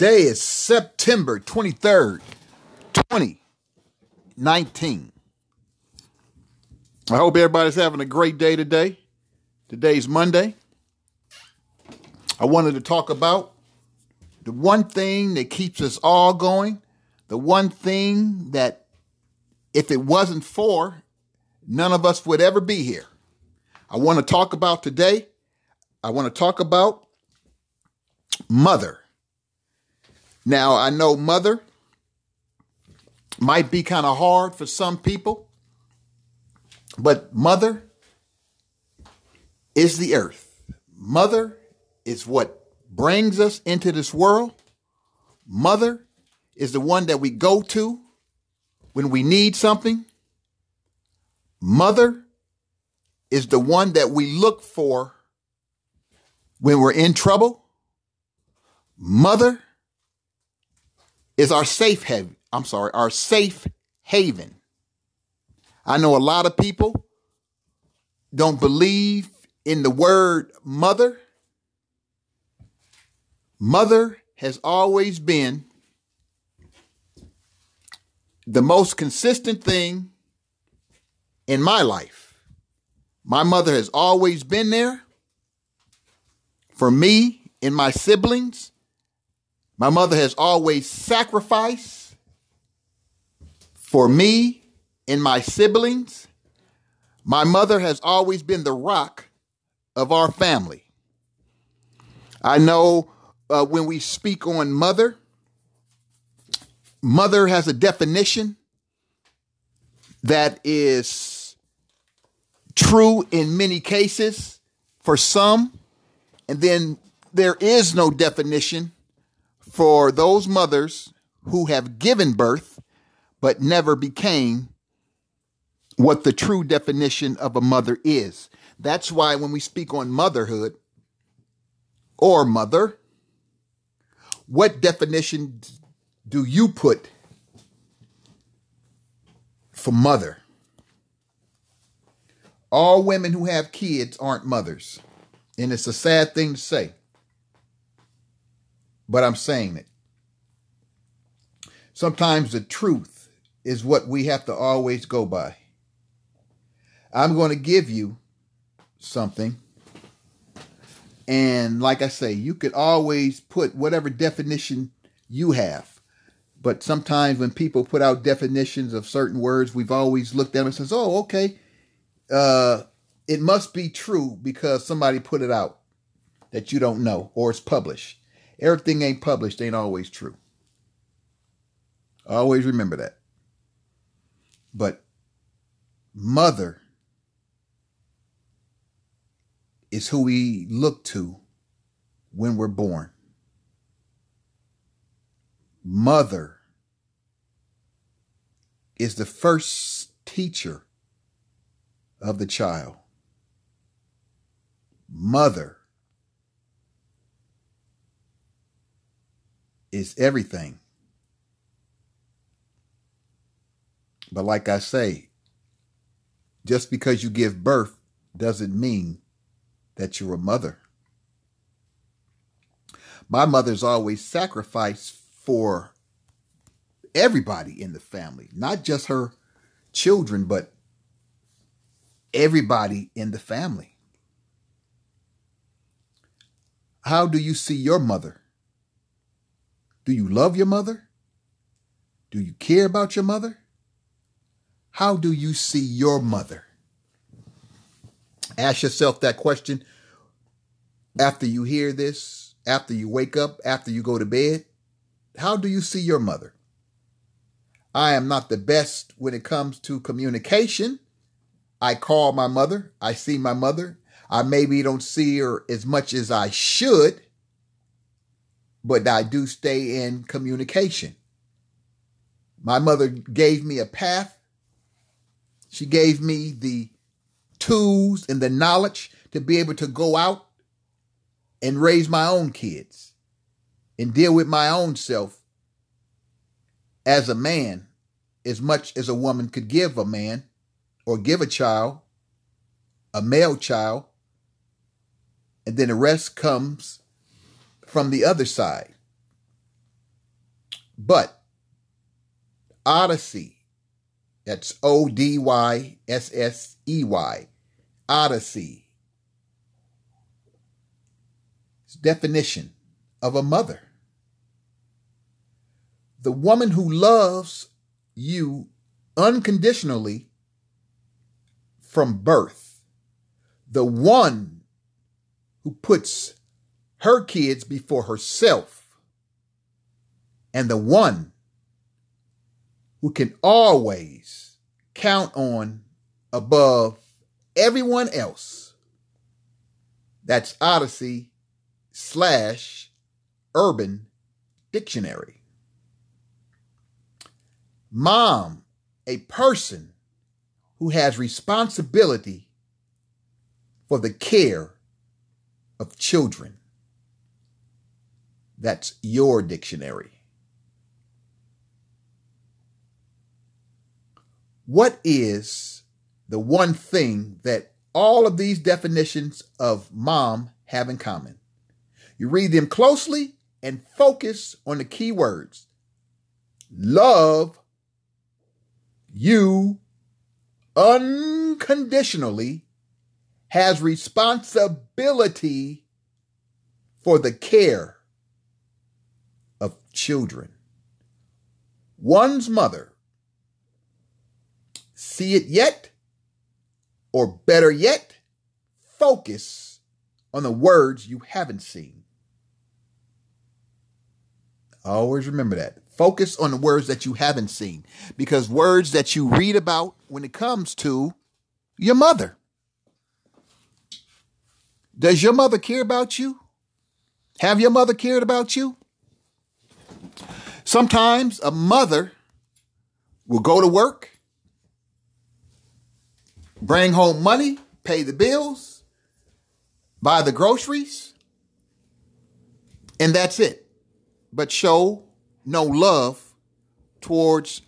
Today is September 23rd, 2019. I hope everybody's having a great day today. Today's Monday. I wanted to talk about the one thing that keeps us all going, the one thing that if it wasn't for, none of us would ever be here. I want to talk about today. I want to talk about mother. Now, I know mother might be kind of hard for some people, but mother is the earth. Mother is what brings us into this world. Mother is the one that we go to when we need something. Mother is the one that we look for when we're in trouble. Mother is our safe haven. I'm sorry, our safe haven. I know a lot of people don't believe in the word mother. Mother has always been the most consistent thing in my life. My mother has always been there for me and my siblings my mother has always sacrificed for me and my siblings. My mother has always been the rock of our family. I know uh, when we speak on mother, mother has a definition that is true in many cases for some, and then there is no definition for those mothers who have given birth but never became what the true definition of a mother is. That's why when we speak on motherhood or mother, what definition do you put for mother? All women who have kids aren't mothers. And it's a sad thing to say but I'm saying it. Sometimes the truth is what we have to always go by. I'm going to give you something. And like I say, you could always put whatever definition you have. But sometimes when people put out definitions of certain words, we've always looked at them and says, "Oh, okay, uh, it must be true because somebody put it out that you don't know or it's published." Everything ain't published ain't always true. Always remember that. But mother is who we look to when we're born. Mother is the first teacher of the child. Mother is everything. But like I say, just because you give birth doesn't mean that you're a mother. My mother's always sacrificed for everybody in the family, not just her children, but everybody in the family. How do you see your mother? Do you love your mother? Do you care about your mother? How do you see your mother? Ask yourself that question after you hear this, after you wake up, after you go to bed. How do you see your mother? I am not the best when it comes to communication. I call my mother, I see my mother. I maybe don't see her as much as I should, but I do stay in communication. My mother gave me a path. She gave me the tools and the knowledge to be able to go out and raise my own kids and deal with my own self as a man as much as a woman could give a man or give a child, a male child. And then the rest comes from the other side. But Odyssey, that's O D Y S S E Y, Odyssey, definition of a mother. The woman who loves you unconditionally from birth. The one who puts her kids before herself. And the one who can always count on above everyone else. That's Odyssey slash Urban Dictionary. Mom, a person who has responsibility for the care of children. That's your dictionary. What is the one thing that all of these definitions of mom have in common? You read them closely and focus on the key words love you unconditionally has responsibility for the care children. One's mother, see it yet, or better yet, focus on the words you haven't seen. Always remember that. Focus on the words that you haven't seen because words that you read about when it comes to your mother. Does your mother care about you? Have your mother cared about you? Sometimes a mother will go to work, bring home money, pay the bills, buy the groceries, and that's it. But show no love towards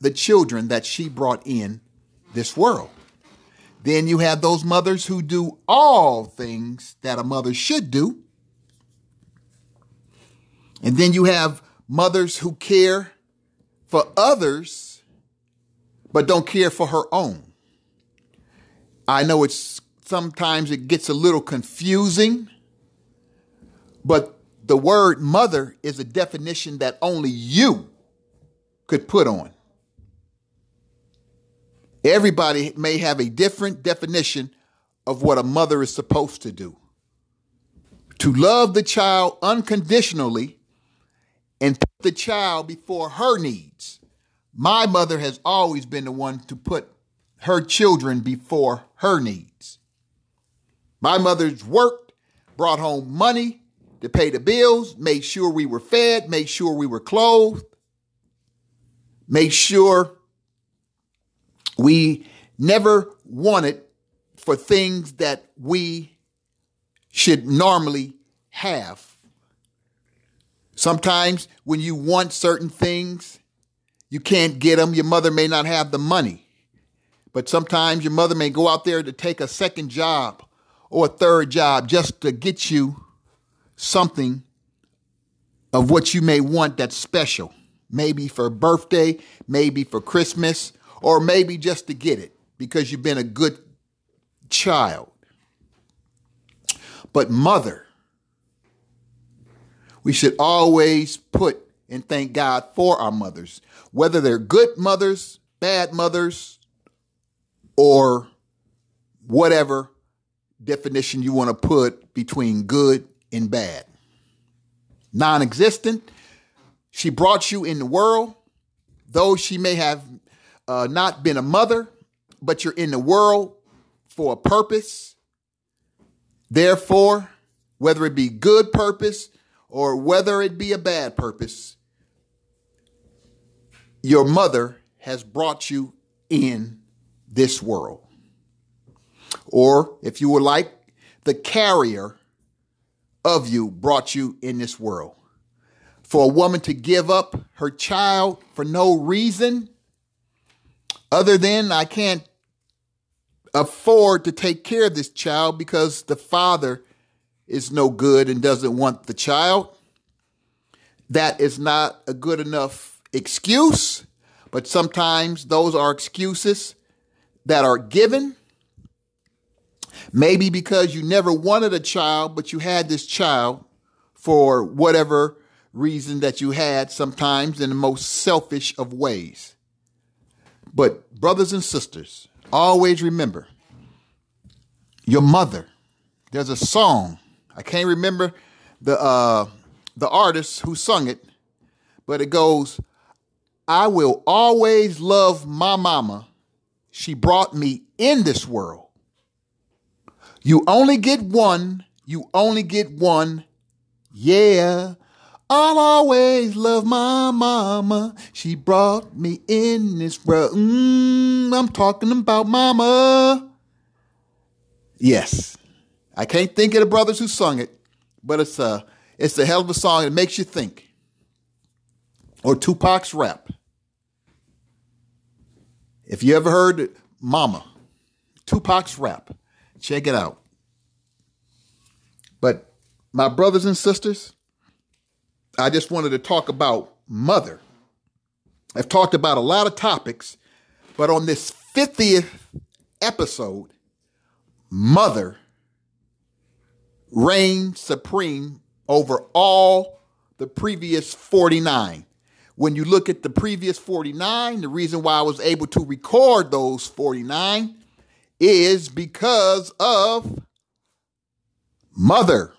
the children that she brought in this world. Then you have those mothers who do all things that a mother should do. And then you have mothers who care for others, but don't care for her own. I know it's sometimes it gets a little confusing, but the word mother is a definition that only you could put on. Everybody may have a different definition of what a mother is supposed to do. To love the child unconditionally and put the child before her needs. My mother has always been the one to put her children before her needs. My mother's worked, brought home money, to pay the bills, made sure we were fed, made sure we were clothed, made sure we never wanted for things that we should normally have. Sometimes when you want certain things, you can't get them. Your mother may not have the money. But sometimes your mother may go out there to take a second job or a third job just to get you something of what you may want that's special. Maybe for birthday, maybe for Christmas, or maybe just to get it because you've been a good child. But mother, we should always put and thank God for our mothers, whether they're good mothers, bad mothers, or whatever definition you want to put between good and bad. Non existent. She brought you in the world, though she may have uh, not been a mother, but you're in the world for a purpose. Therefore, whether it be good purpose or whether it be a bad purpose, your mother has brought you in this world. Or if you would like, the carrier of you brought you in this world. For a woman to give up her child for no reason other than I can't afford to take care of this child because the father is no good and doesn't want the child. that is not a good enough excuse, but sometimes those are excuses that are given. Maybe because you never wanted a child, but you had this child for whatever reason that you had, sometimes in the most selfish of ways. But, brothers and sisters, always remember your mother. There's a song. I can't remember the uh, the artist who sung it, but it goes, I will always love my mama. She brought me in this world. You only get one. You only get one. Yeah. I'll always love my mama. She brought me in this world. Mm, I'm talking about mama. Yes. I can't think of the brothers who sung it, but it's a, it's a hell of a song. It makes you think. Or Tupac's rap. If you ever heard Mama, Tupac's rap, check it out. But my brothers and sisters, I just wanted to talk about mother. I've talked about a lot of topics, but on this 50th episode, mother reigned supreme over all the previous 49. When you look at the previous 49, the reason why I was able to record those 49 is because of mother.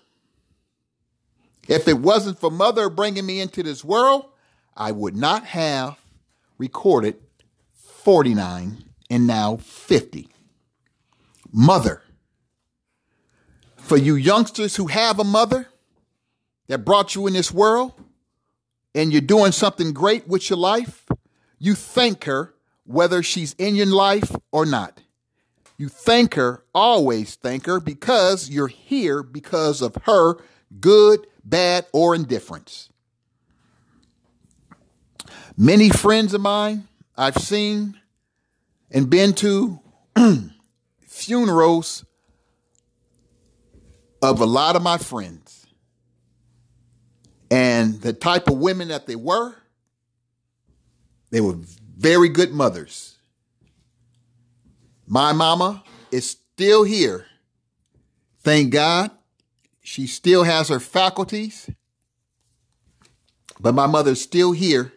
If it wasn't for mother bringing me into this world, I would not have recorded 49 and now 50. Mother. For you youngsters who have a mother that brought you in this world and you're doing something great with your life, you thank her whether she's in your life or not. You thank her, always thank her, because you're here because of her good bad, or indifference. Many friends of mine I've seen and been to funerals of a lot of my friends. And the type of women that they were, they were very good mothers. My mama is still here. Thank God. She still has her faculties, but my mother's still here,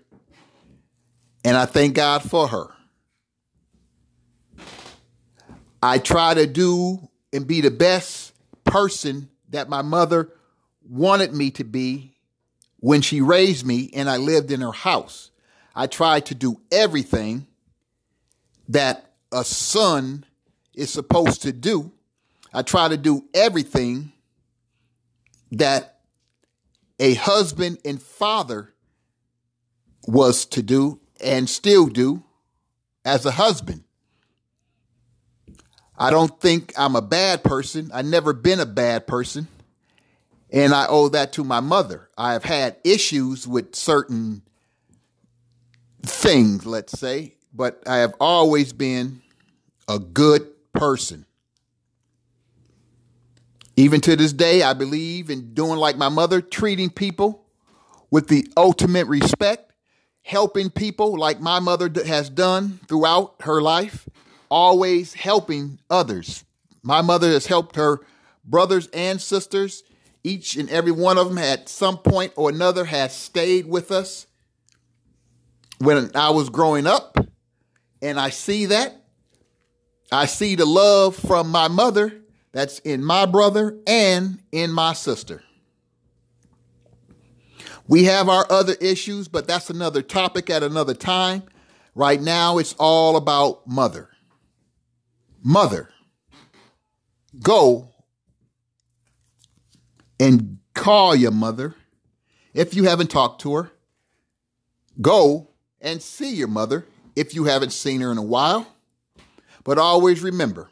and I thank God for her. I try to do and be the best person that my mother wanted me to be when she raised me and I lived in her house. I tried to do everything that a son is supposed to do. I tried to do everything that a husband and father was to do and still do as a husband. I don't think I'm a bad person. I've never been a bad person. And I owe that to my mother. I have had issues with certain things, let's say, but I have always been a good person. Even to this day, I believe in doing like my mother, treating people with the ultimate respect, helping people like my mother has done throughout her life, always helping others. My mother has helped her brothers and sisters. Each and every one of them at some point or another has stayed with us when I was growing up. And I see that. I see the love from my mother that's in my brother and in my sister. We have our other issues, but that's another topic at another time. Right now, it's all about mother. Mother, go and call your mother if you haven't talked to her. Go and see your mother if you haven't seen her in a while. But always remember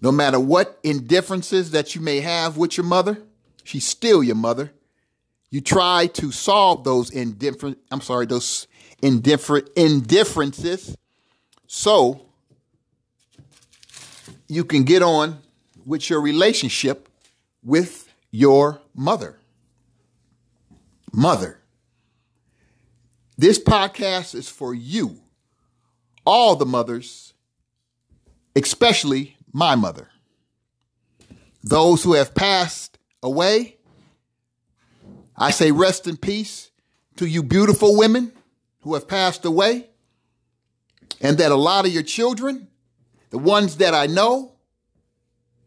no matter what indifferences that you may have with your mother, she's still your mother. You try to solve those indifferent, I'm sorry, those indifferent indifferences so you can get on with your relationship with your mother. Mother. This podcast is for you, all the mothers, especially my mother. Those who have passed away, I say rest in peace to you beautiful women who have passed away, and that a lot of your children, the ones that I know,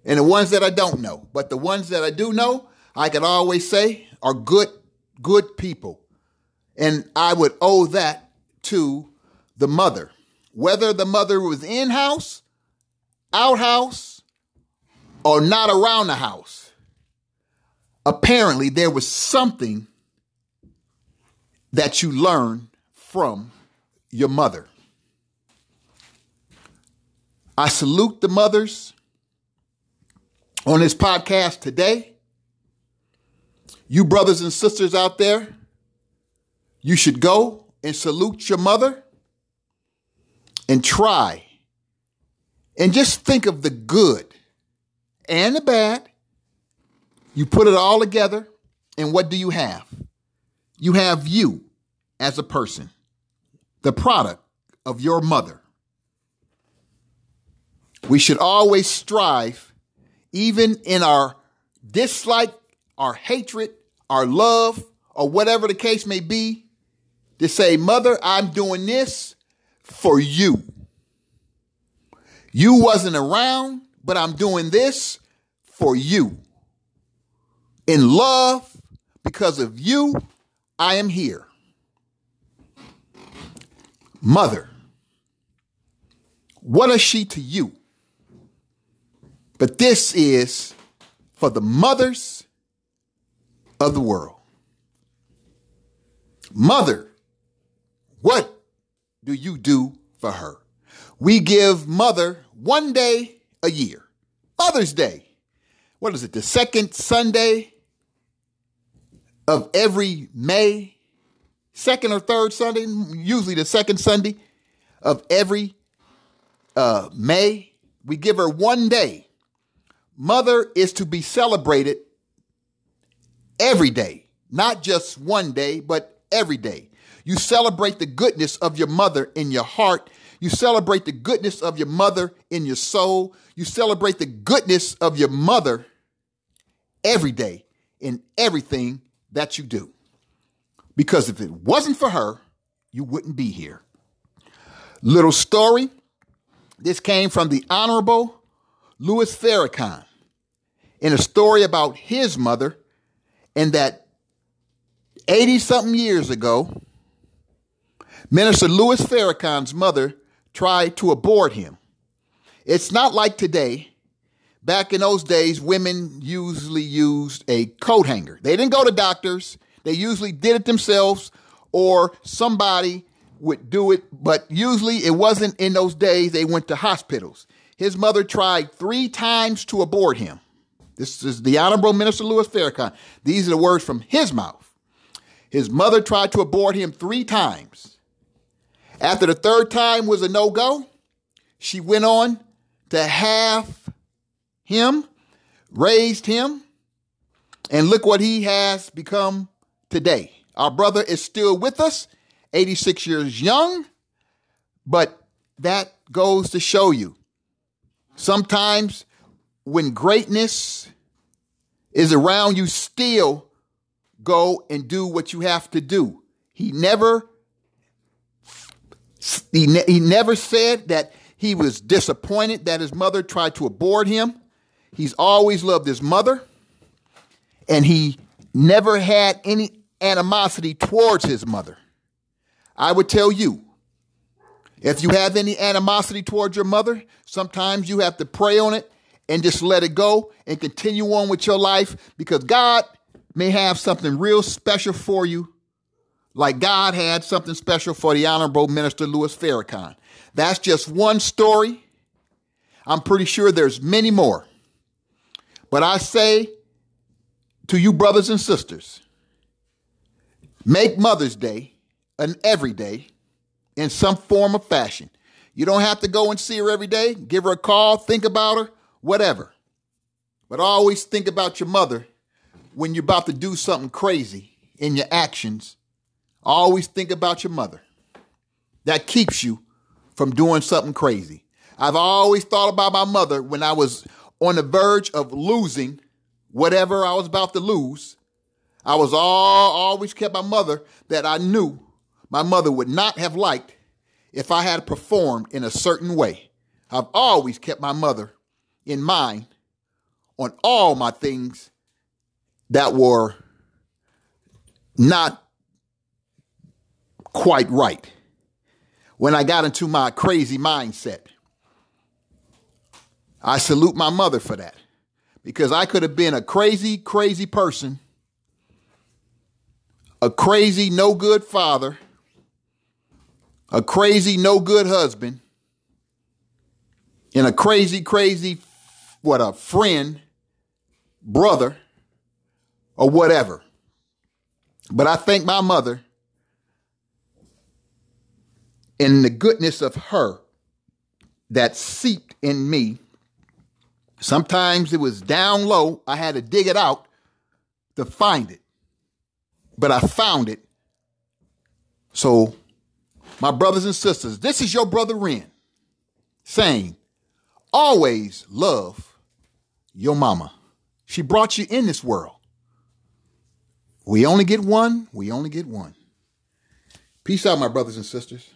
and the ones that I don't know, but the ones that I do know, I can always say are good, good people. And I would owe that to the mother. Whether the mother was in house, out house, or not around the house, apparently there was something that you learned from your mother. I salute the mothers on this podcast today. You brothers and sisters out there, you should go and salute your mother and try and just think of the good and the bad. You put it all together, and what do you have? You have you as a person the product of your mother. We should always strive, even in our dislike, our hatred, our love, or whatever the case may be, to say, Mother, I'm doing this for you. You wasn't around, but I'm doing this for you. In love, because of you, I am here. Mother, what is she to you? But this is for the mothers of the world. Mother, what do you do for her? We give mother one day a year, Mother's Day. What is it, the second Sunday of every May? second or third Sunday, usually the second Sunday of every uh, May. We give her one day. Mother is to be celebrated every day, not just one day, but every day. You celebrate the goodness of your mother in your heart. You celebrate the goodness of your mother in your soul. You celebrate the goodness of your mother every day in everything that you do. Because if it wasn't for her, you wouldn't be here. Little story. This came from the Honorable Louis Farrakhan in a story about his mother, and that 80 something years ago, Minister Louis Farrakhan's mother tried to abort him. It's not like today. Back in those days, women usually used a coat hanger. They didn't go to doctors. They usually did it themselves or somebody would do it, but usually it wasn't in those days. They went to hospitals. His mother tried three times to abort him. This is the Honorable Minister Louis Farrakhan. These are the words from his mouth. His mother tried to abort him three times. After the third time was a no go, she went on to have him, raised him, and look what he has become today. Our brother is still with us, 86 years young, but that goes to show you sometimes when greatness is around, you still go and do what you have to do. He never he, ne- he never said that he was disappointed that his mother tried to abort him. He's always loved his mother and he never had any animosity towards his mother. I would tell you, if you have any animosity towards your mother, sometimes you have to pray on it and just let it go and continue on with your life because God may have something real special for you, like God had something special for the Honorable Minister Louis Farrakhan. That's just one story. I'm pretty sure there's many more. But I say to you, brothers and sisters, Make Mother's Day an everyday in some form of fashion. You don't have to go and see her every day. Give her a call, think about her, whatever. But always think about your mother when you're about to do something crazy in your actions Always think about your mother. That keeps you from doing something crazy. I've always thought about my mother when I was on the verge of losing whatever I was about to lose. I was all always kept my mother that I knew my mother would not have liked if I had performed in a certain way. I've always kept my mother in mind on all my things that were not quite right when I got into my crazy mindset. I salute my mother for that because I could have been a crazy, crazy person, a crazy, no good father, a crazy, no good husband, and a crazy, crazy, what, a friend, brother, or whatever. But I thank my mother in the goodness of her that seeped in me. Sometimes it was down low. I had to dig it out to find it. But I found it. So, my brothers and sisters, this is your brother Ren saying, always love your mama. She brought you in this world. We only get one. We only get one. Peace out, my brothers and sisters.